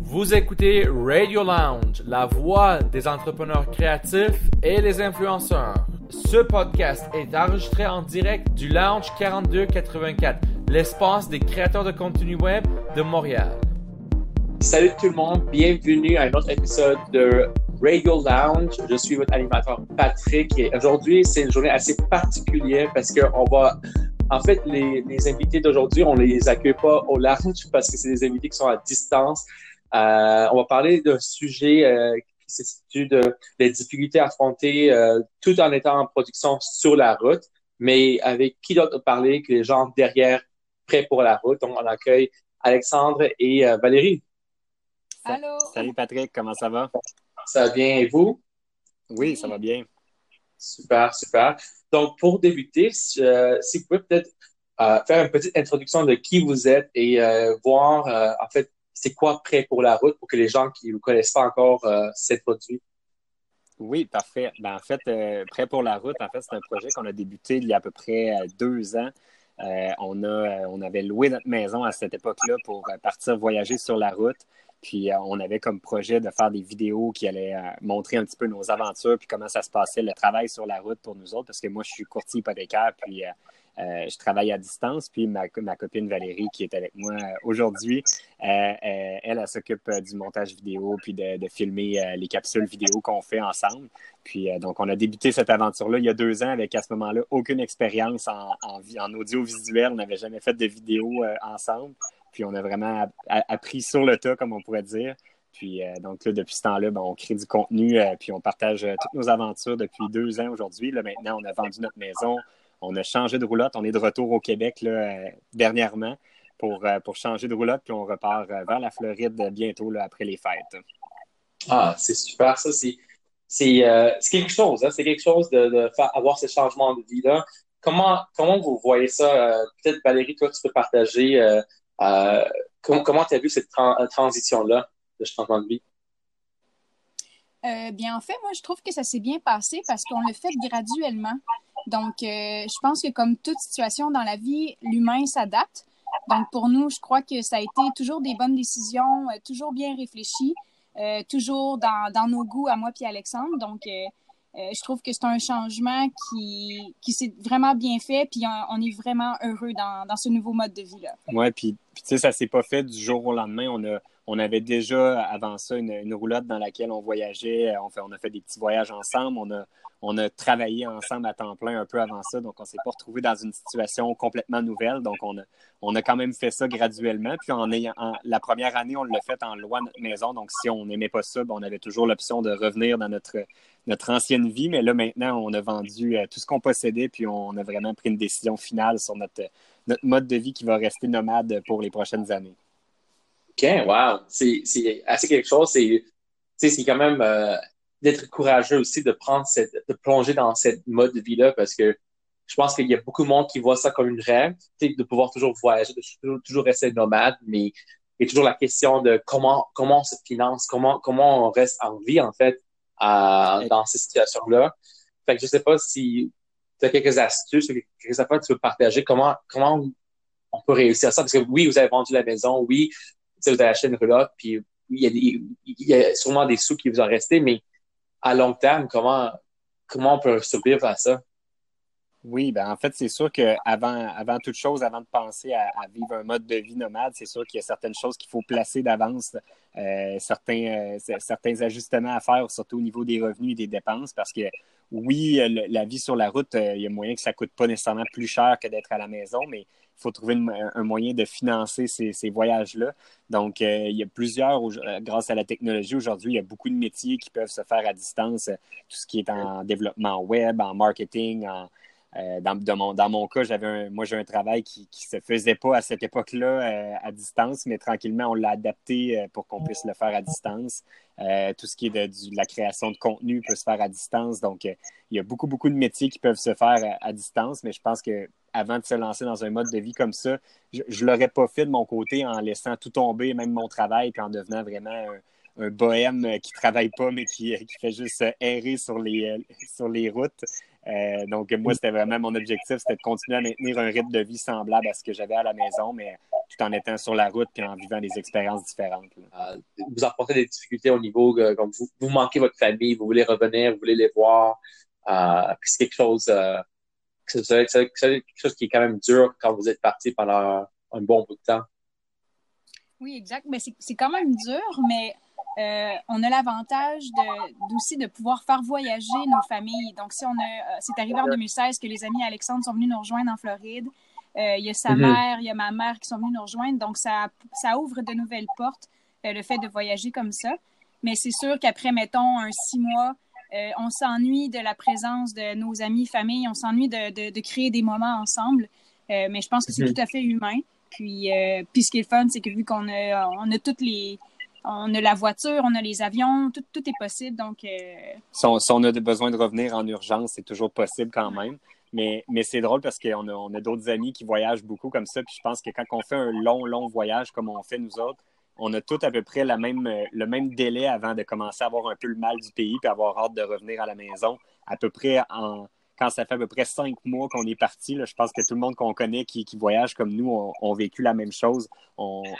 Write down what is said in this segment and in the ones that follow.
Vous écoutez Radio Lounge, la voix des entrepreneurs créatifs et les influenceurs. Ce podcast est enregistré en direct du Lounge 4284, l'espace des créateurs de contenu web de Montréal. Salut tout le monde, bienvenue à un autre épisode de Radio Lounge. Je suis votre animateur Patrick et aujourd'hui c'est une journée assez particulière parce qu'on va en fait, les, les invités d'aujourd'hui, on les accueille pas au lounge parce que c'est des invités qui sont à distance. Euh, on va parler d'un sujet euh, qui se situe de des difficultés affrontées euh, tout en étant en production sur la route, mais avec qui d'autre parler que les gens derrière prêts pour la route? Donc, on accueille Alexandre et euh, Valérie. Allô? Salut Patrick, comment ça va? Ça va bien et vous? Oui, ça va bien. Super, super. Donc, pour débuter, si vous pouvez peut-être euh, faire une petite introduction de qui vous êtes et euh, voir, euh, en fait, c'est quoi Prêt pour la route pour que les gens qui ne vous connaissent pas encore euh, cette produit. Oui, parfait. Ben, en fait, Prêt pour la route, en fait, c'est un projet qu'on a débuté il y a à peu près deux ans. On, a, on avait loué notre maison à cette époque-là pour partir voyager sur la route. Puis euh, on avait comme projet de faire des vidéos qui allaient euh, montrer un petit peu nos aventures puis comment ça se passait, le travail sur la route pour nous autres, parce que moi, je suis courtier hypothécaire, puis euh, je travaille à distance. Puis ma, copine Valérie, qui est avec moi aujourd'hui, elle, s'occupe du montage vidéo puis de, filmer les capsules vidéo qu'on fait ensemble. Puis donc, on a débuté cette aventure-là il y a deux ans avec à ce moment-là aucune expérience en, audiovisuel. On n'avait jamais fait de vidéo ensemble. Puis on a vraiment appris sur le tas, comme on pourrait dire. Puis euh, donc là, depuis ce temps-là, ben, on crée du contenu, euh, puis on partage euh, toutes nos aventures depuis deux ans aujourd'hui. Maintenant, on a vendu notre maison, on a changé de roulotte, on est de retour au Québec dernièrement pour, changer de roulotte, puis on repart vers la Floride bientôt après les fêtes. Ah, c'est super, ça, c'est c'est quelque chose, hein? c'est quelque chose de, ce changement de vie-là. Comment comment vous voyez ça? Peut-être Valérie, toi, tu peux partager euh, euh, com comment tu as vu cette tran- transition-là de changement de vie? Euh, bien, en fait, moi, je trouve que ça s'est bien passé parce qu'on l'a fait graduellement. Donc, euh, je pense que comme toute situation dans la vie, l'humain s'adapte. Donc, pour nous, je crois que ça a été toujours des bonnes décisions, euh, toujours bien réfléchies, euh, toujours dans, dans nos goûts à moi puis Alexandre. Donc, euh, euh, je trouve que c'est un changement qui, qui s'est vraiment bien fait, puis on, on est vraiment heureux dans, dans ce nouveau mode de vie-là. Ouais, puis, puis tu sais, ça s'est pas fait du jour au lendemain. On a, on avait déjà avant ça une, une roulotte dans laquelle on voyageait. On, fait, on a fait des petits voyages ensemble. On a, on a travaillé ensemble à temps plein un peu avant ça. Donc, on s'est pas retrouvé dans une situation complètement nouvelle. Donc, on a, on a quand même fait ça graduellement. Puis, en ayant, la première année, on l'a fait en loi notre maison. Donc, si on n'aimait pas ça, ben, on avait toujours l'option de revenir dans notre, notre ancienne vie. Mais là, maintenant, on a vendu euh, tout ce qu'on possédait. Puis, on a vraiment pris une décision finale sur notre, notre mode de vie qui va rester nomade pour les prochaines années. OK, wow. C'est, assez quelque chose. C'est, c'est quand même euh, d'être courageux aussi de prendre cette, de plonger dans cette mode de vie-là parce que je pense qu'il y a beaucoup de monde qui voit ça comme une rêve, de pouvoir toujours voyager, de toujours, toujours rester nomade, mais il y a toujours la question de comment, comment on se finance, comment, comment on reste en vie, en fait, euh, dans ces situations-là. Fait que je sais pas si tu as quelques astuces, quelques affaires que tu veux partager, comment, comment on peut réussir ça? Parce que oui, vous avez vendu la maison, oui, vous avez acheté une roulotte, puis il y, a il y a sûrement des sous qui vous ont resté, mais à long terme, comment, comment on peut survivre à ça? Oui, ben en fait, c'est sûr qu'avant avant toute chose, avant de penser à, vivre un mode de vie nomade, c'est sûr qu'il y a certaines choses qu'il faut placer d'avance, euh, certains, euh, certains ajustements à faire, surtout au niveau des revenus et des dépenses, parce que oui, la vie sur la route, euh, il y a moyen que ça coûte pas nécessairement plus cher que d'être à la maison, mais il faut trouver un moyen de financer ces, ces voyages-là. Donc, il y a plusieurs, grâce à la technologie aujourd'hui, il y a beaucoup de métiers qui peuvent se faire à distance, tout ce qui est en développement web, en marketing, en euh, dans, mon, dans mon cas, j'avais un, moi j'ai un travail qui ne se faisait pas à cette époque-là euh, à distance, mais tranquillement on l'a adapté euh, pour qu'on puisse le faire à distance. Tout ce qui est de, la création de contenu peut se faire à distance. Donc il y a beaucoup beaucoup de métiers qui peuvent se faire à, à, distance, mais je pense que avant de se lancer dans un mode de vie comme ça, je, ne l'aurais pas fait de mon côté en laissant tout tomber, même mon travail, puis en devenant vraiment un, un bohème qui travaille pas, mais qui, qui fait juste errer sur les, sur les routes. donc, moi, c'était vraiment mon objectif, c'était de continuer à maintenir un rythme de vie semblable à ce que j'avais à la maison, mais tout en étant sur la route et en vivant des expériences différentes. vous apportez des difficultés au niveau, comme vous, vous manquez votre famille, vous voulez revenir, vous voulez les voir. puis c'est quelque chose c'est quelque chose qui est quand même dur quand vous êtes parti pendant un bon bout de temps. Oui, exact. Mais c'est quand même dur, mais euh, on a l'avantage aussi de, pouvoir faire voyager nos familles. Donc, si on a, euh, c'est arrivé en 2016 que les amis Alexandre sont venus nous rejoindre en Floride. Euh, il y a sa mm-hmm. mère, il y a ma mère qui sont venus nous rejoindre. Donc, ça, ça ouvre de nouvelles portes, le fait de voyager comme ça. Mais c'est sûr qu'après, mettons, un six mois, on s'ennuie de la présence de nos amis, famille, on s'ennuie de, créer des moments ensemble. Mais je pense que c'est mhm. tout à fait humain. Puis, puis ce qui est fun, c'est que vu qu'on a, on a toutes les. On a la voiture, on a les avions, tout, tout est possible. Donc, si, on, a besoin de revenir en urgence, c'est toujours possible quand même. Mais, mais c'est drôle parce qu'on a, on a d'autres amis qui voyagent beaucoup comme ça. Puis je pense que quand on fait un long, long voyage comme on fait nous autres, on a tous à peu près la même, euh, le même délai avant de commencer à avoir un peu le mal du pays puis avoir hâte de revenir à la maison. À peu près en, quand ça fait à peu près cinq mois qu'on est parti, je pense que tout le monde qu'on connaît qui, voyage comme nous ont, vécu la même chose.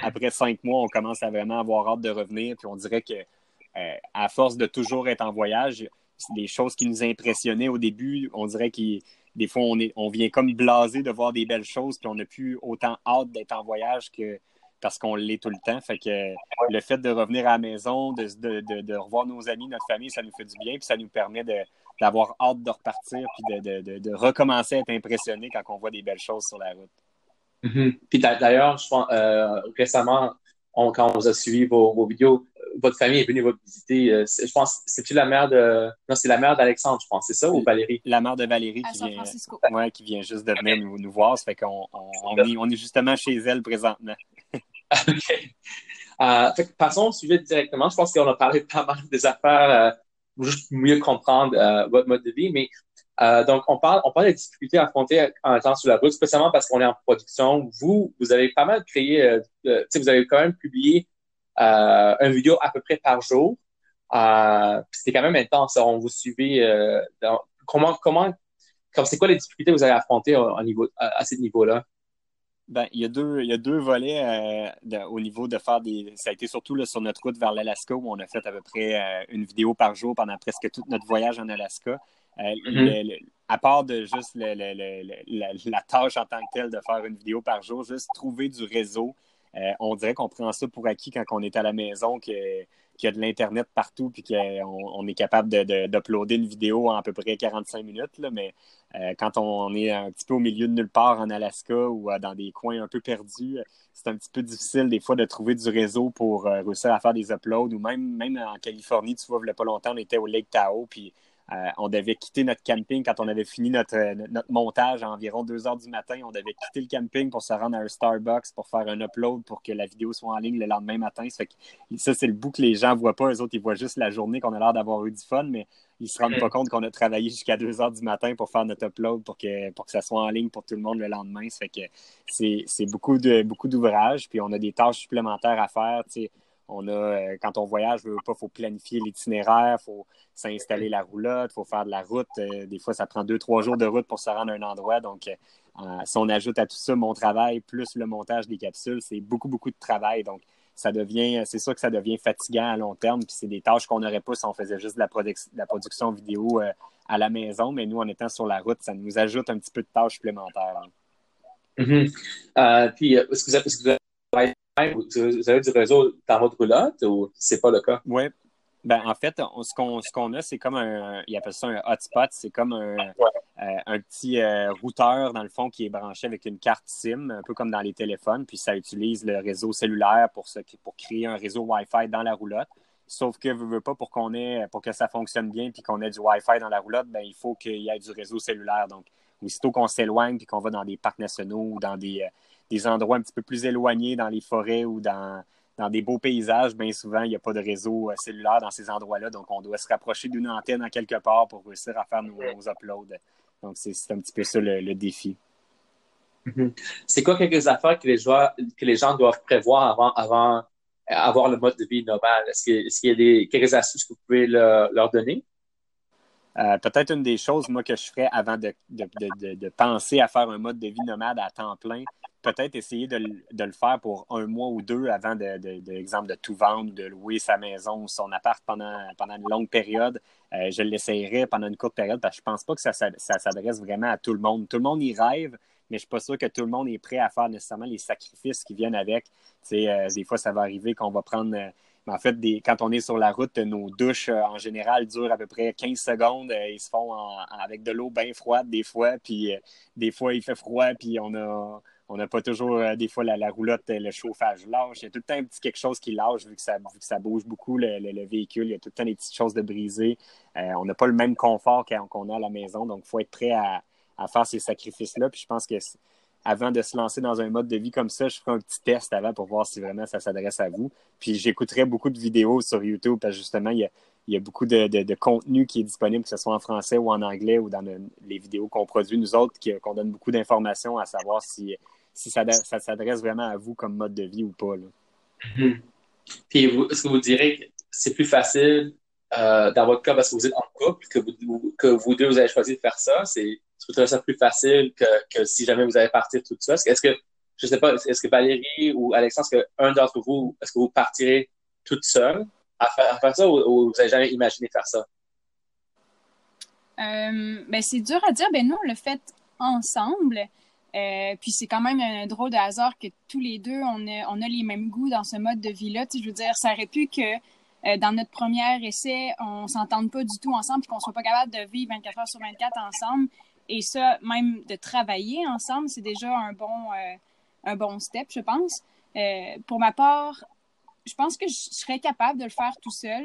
après cinq mois, on commence à vraiment avoir hâte de revenir. Puis on dirait que euh, à force de toujours être en voyage, des choses qui nous impressionnaient au début. On dirait que des fois, on, vient comme blasé de voir des belles choses, puis on n'a plus autant hâte d'être en voyage que, parce qu'on l'est tout le temps. Fait que le fait de revenir à la maison, de, de, de, revoir nos amis, notre famille, ça nous fait du bien, puis ça nous permet d'avoir hâte de repartir, puis de, recommencer à être impressionné quand on voit des belles choses sur la route. Mm-hmm. Puis d'ailleurs, je pense, euh, récemment, quand on vous a suivi vos, vidéos, votre famille est venue vous visiter. Euh, je pense, c'est-tu la mère de. Non, c'est la mère d'Alexandre, je pense, c'est ça, ou Valérie? La mère de Valérie qui vient, ouais, qui vient juste de venir nous, nous voir. Ça fait qu'on on, est, on est justement chez elle présentement. OK. Euh, passons au sujet directement. Je pense qu'on a parlé pas mal des affaires euh, pour juste mieux comprendre euh, votre mode de vie. Mais euh, donc, on parle, on parle des difficultés affrontées en étant sur la route, spécialement parce qu'on est en production. Vous, vous avez pas mal créé, euh, vous avez quand même publié euh, une vidéo à peu près par jour. C'était quand même intense. On vous suivait. Dans, comment, comment, comme c'est quoi les difficultés que vous avez affrontées au, niveau, à ce niveau-là? Ben, il y a deux, il y a deux volets euh, au niveau de faire des. Ça a été surtout là, sur notre route vers l'Alaska où on a fait à peu près euh, une vidéo par jour pendant presque tout notre voyage en Alaska. Euh, mm-hmm. à part de juste la, la, tâche en tant que telle de faire une vidéo par jour, juste trouver du réseau. On dirait qu'on prend ça pour acquis quand on est à la maison, qu'il y a de l'Internet partout, puis qu'on on est capable d'uploader une vidéo en à peu près 45 minutes. Mais euh, quand on est un petit peu au milieu de nulle part en Alaska ou euh, dans des coins un peu perdus, c'est un petit peu difficile des fois de trouver du réseau pour euh, réussir à faire des uploads. Ou même, même en Californie, tu vois, il n'y a pas longtemps, on était au Lake Tahoe, euh, on devait quitter notre camping quand on avait fini notre, euh, montage à environ 2 heures du matin. On devait quitter le camping pour se rendre à un Starbucks pour faire un upload pour que la vidéo soit en ligne le lendemain matin. Ça, c'est le bout que les gens ne voient pas. Eux autres, ils voient juste la journée qu'on a l'air d'avoir eu du fun, mais ils ne se rendent pas compte qu'on a travaillé jusqu'à 2 heures du matin pour faire notre upload pour que, pour que ça soit en ligne pour tout le monde le lendemain. Ça fait que c'est beaucoup de beaucoup d'ouvrages, puis on a des tâches supplémentaires à faire. On a, euh, quand on voyage, il faut planifier l'itinéraire, il faut s'installer la roulotte, il faut faire de la route. Euh, des fois, ça prend deux, trois jours de route pour se rendre à un endroit. Donc, euh, si on ajoute à tout ça mon travail plus le montage des capsules, c'est beaucoup, beaucoup de travail. Donc, ça devient, c'est sûr que ça devient fatigant à long terme. Puis c'est des tâches qu'on n'aurait pas si on faisait juste de la, production vidéo à la maison. Mais nous, en étant sur la route, ça nous ajoute un petit peu de tâches supplémentaires. Mm-hmm. puis, est-ce que du réseau dans votre roulotte ou c'est pas le cas? Oui. Ben, en fait, ce qu'on ce qu'on a, c'est comme un, il appelle ça un hotspot, c'est comme un, euh, un petit euh, routeur, dans le fond, qui est branché avec une carte SIM, un peu comme dans les téléphones, puis ça utilise le réseau cellulaire pour, ce, pour créer un réseau Wi-Fi dans la roulotte. Sauf que, veut, veut pas, pour qu'on ait, pour que ça fonctionne bien puis qu'on ait du Wi-Fi dans la roulotte, ben, il faut qu'il y ait du réseau cellulaire. Donc, aussitôt qu'on s'éloigne puis qu'on va dans des parcs nationaux ou dans des, euh, des endroits un petit peu plus éloignés dans les forêts ou dans, dans des beaux paysages, bien souvent, il n'y a pas de réseau euh, cellulaire dans ces endroits-là. Donc, on doit se rapprocher d'une antenne en quelque part pour réussir à faire nos, uploads. Donc, c'est un petit peu ça le, défi. Mm-hmm. C'est quoi quelques affaires que les, gens, que les gens doivent prévoir avant, avant avoir le mode de vie normal? Est-ce qu'il y a des, quelques astuces que vous pouvez leur donner? Euh, peut-être une des choses, moi, que je ferais avant de, de, penser à faire un mode de vie nomade à temps plein, peut-être essayer de, le faire pour un mois ou deux avant, de, de, de tout vendre, de louer sa maison ou son appart pendant, pendant une longue période. Euh, je l'essayerais pendant une courte période parce que je pense pas que ça, s'adresse vraiment à tout le monde. Tout le monde y rêve, mais je suis pas sûr que tout le monde est prêt à faire nécessairement les sacrifices qui viennent avec. Euh, des fois, ça va arriver qu'on va prendre en fait, quand on est sur la route, nos douches, euh, en général, durent à peu près 15 secondes. Euh, ils se font avec de l'eau bien froide des fois, puis euh, des fois, il fait froid, puis on a... N'a pas toujours, des fois, la, roulotte, le chauffage lâche. Il y a tout le temps un petit quelque chose qui lâche vu que ça, ça bouge beaucoup, le, véhicule. Il y a tout le temps des petites choses de briser. on n'a pas le même confort qu'on a à la maison. Donc, il faut être prêt à, à faire ces sacrifices-là. Puis je pense que avant de se lancer dans un mode de vie comme ça, je ferai un petit test avant pour voir si vraiment ça s'adresse à vous. Puis j'écouterai beaucoup de vidéos sur YouTube parce que justement, il y a, beaucoup de, contenu qui est disponible, que ce soit en français ou en anglais ou dans les vidéos qu'on produit nous autres, qu'on donne beaucoup d'informations à savoir si, ça, s'adresse vraiment à vous comme mode de vie ou pas. Mm-hmm. Puis est-ce que vous direz que c'est plus facile euh, dans votre cas parce que vous êtes en couple, que vous, que vous deux vous avez choisi de faire ça? C'est trouvez ça plus facile que, que si jamais vous allez partir tout ça? Est-ce que, je sais pas, est-ce que Valérie ou Alexandre, est-ce qu'un d'entre vous, est-ce que vous partirez toute seule? À faire, ça ou, vous n'avez jamais imaginé faire ça? Euh, ben c'est dur à dire. Ben nous, on l'a fait ensemble. Euh, puis c'est quand même un drôle de hasard que tous les deux, on a, on a les mêmes goûts dans ce mode de vie-là. Je veux dire, ça aurait pu que euh, dans notre premier essai, on s'entende pas du tout ensemble, puis qu'on soit pas capable de vivre 24 heures sur 24 ensemble. Et ça, même de travailler ensemble, c'est déjà un bon, euh, un bon step, je pense. Euh, pour ma part, je pense que je serais capable de le faire tout seul,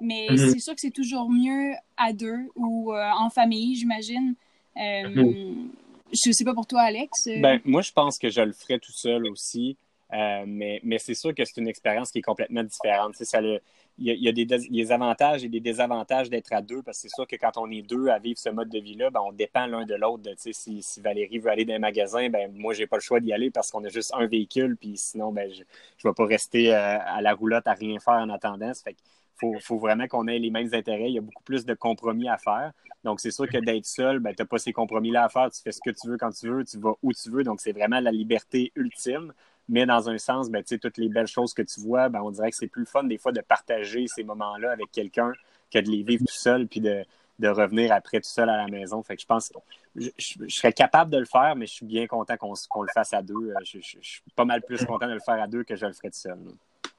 mais mhm. c'est sûr que c'est toujours mieux à deux ou euh, en famille, j'imagine. Mhm. Je sais pas pour toi, Alex. Ben, moi, je pense que je le ferais tout seul aussi. mais, mais c'est sûr que c'est une expérience qui est complètement différente. Ça le, il y a, des, avantages et des désavantages d'être à deux, parce que c'est sûr que quand on est deux à vivre ce mode de vie-là, ben, on dépend l'un de l'autre. Si, si Valérie veut aller dans un magasin, ben, moi, j'ai pas le choix d'y aller parce qu'on a juste un véhicule, puis sinon, ben, je ne vais pas rester euh, à la roulotte à rien faire en attendant. Ça fait faut, faut vraiment qu'on ait les mêmes intérêts. Il y a beaucoup plus de compromis à faire. Donc, c'est sûr que d'être seul, ben, tu n'as pas ces compromis-là à faire. Tu fais ce que tu veux quand tu veux, tu vas où tu veux. Donc, c'est vraiment la liberté ultime. Mais dans un sens, ben, toutes les belles choses que tu vois, ben, on dirait que c'est plus fun des fois de partager ces moments-là avec quelqu'un que de les vivre tout seul puis de, revenir après tout seul à la maison. Fait que je pense que je, serais capable de le faire, mais je suis bien content qu'on le fasse à deux. Euh, je, suis pas mal plus content de le faire à deux que je le ferais tout seul.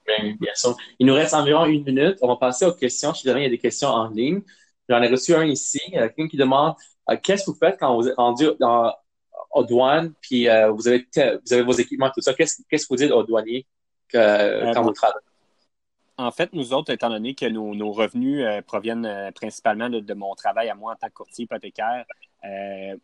Bien, bien sûr. Il nous reste environ une minute. On va passer aux questions. Je dirais il y a des questions en ligne. J'en ai reçu un ici. Quelqu'un qui demande euh, qu'est-ce que vous faites quand vous êtes rendu dans, aux douanes, puis euh, vous, avez vous avez vos équipements, tout ça. Qu'est-ce que vous dites aux douaniers que, euh, quand vous travaillez? En fait, nous autres, étant donné que nos, revenus euh, proviennent principalement de, mon travail à moi en tant que courtier hypothécaire,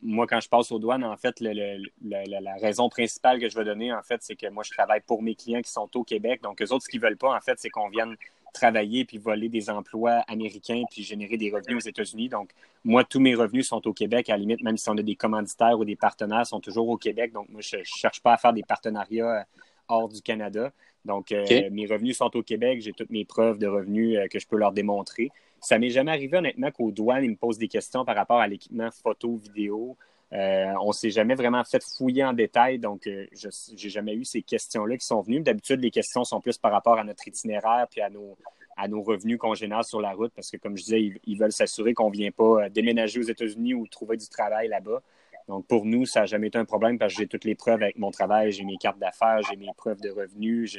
moi, quand je passe aux douanes, en fait, la raison principale que je veux donner, en fait, c'est que moi, je travaille pour mes clients qui sont au Québec. Donc, eux autres, ce qu'ils veulent pas, en fait, c'est qu'on vienne travailler puis voler des emplois américains puis générer des revenus aux États-Unis. Donc, moi, tous mes revenus sont au Québec. À la limite, même si on a des commanditaires ou des partenaires, sont toujours au Québec. Donc, moi, je ne cherche pas à faire des partenariats euh, hors du Canada. Donc, euh, mes revenus sont au Québec. J'ai toutes mes preuves de revenus euh, que je peux leur démontrer. Ça m'est jamais arrivé, honnêtement, qu'aux douanes, ils me posent des questions par rapport à l'équipement photo, vidéo. Euh, on s'est jamais vraiment fait fouiller en détail, donc je n'ai jamais eu ces questions-là qui sont venues. D'habitude, les questions sont plus par rapport à notre itinéraire puis à nos, revenus qu'on génère sur la route parce que, comme je disais, ils, veulent s'assurer qu'on ne vient pas euh, déménager aux États-Unis ou trouver du travail là-bas. Donc, pour nous, ça n'a jamais été un problème parce que j'ai toutes les preuves avec mon travail, j'ai mes cartes d'affaires, j'ai mes preuves de revenus.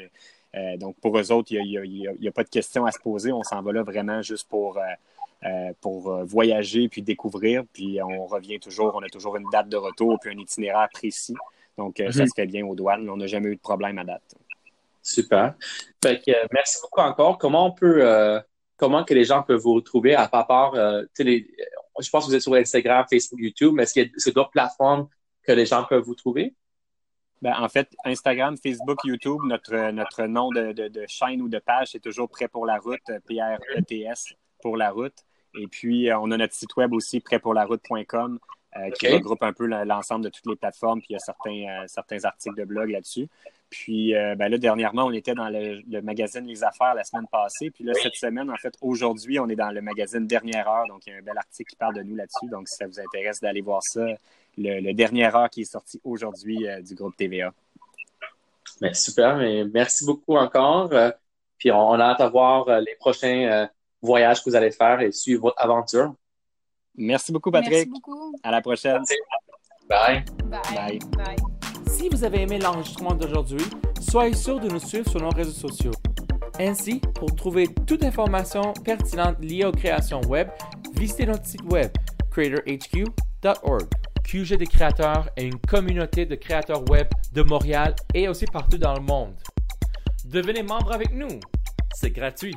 Euh, donc, pour eux autres, il n'y a, pas de question à se poser. On s'en va là vraiment juste pour, euh, pour voyager puis découvrir. Puis, on revient toujours, on a toujours une date de retour puis un itinéraire précis. Donc, ça mhm. se fait bien aux douanes. On n'a jamais eu de problème à date. Super. Fait que, euh, merci beaucoup encore. Comment on peut, euh, comment que les gens peuvent vous retrouver à part, euh, je pense que vous êtes sur Instagram, Facebook, YouTube, mais est-ce qu'il y a d'autres plateformes que les gens peuvent vous trouver? Ben, en fait, Instagram, Facebook, YouTube, notre, notre nom de, de, chaîne ou de page, c'est toujours Prêt pour la route, P-R-E-T-S pour la route. Et puis, on a notre site web aussi, prêtpourlaroute.com, qui regroupe un peu l'ensemble de toutes les plateformes, puis il y a certains, certains articles de blog là-dessus. Puis euh, ben là, dernièrement, on était dans le, magazine Les Affaires la semaine passée. Puis là, cette semaine, en fait, aujourd'hui, on est dans le magazine Dernière Heure. Donc, il y a un bel article qui parle de nous là-dessus. Donc, si ça vous intéresse d'aller voir ça, le, Dernière Heure qui est sorti aujourd'hui euh, du groupe TVA. Ben, super, mais merci beaucoup encore. Euh, puis on, a hâte à voir les prochains voyages que vous allez faire et suivre votre aventure. Merci beaucoup, Patrick. Merci beaucoup. À la prochaine. Bye. Bye. Bye. Si vous avez aimé l'enregistrement d'aujourd'hui, soyez sûr de nous suivre sur nos réseaux sociaux. Ainsi, pour trouver toute information pertinente liée aux créations web, visitez notre site web creatorhq.org. QG des créateurs est une communauté de créateurs web de Montréal et aussi partout dans le monde. Devenez membre avec nous. C'est gratuit.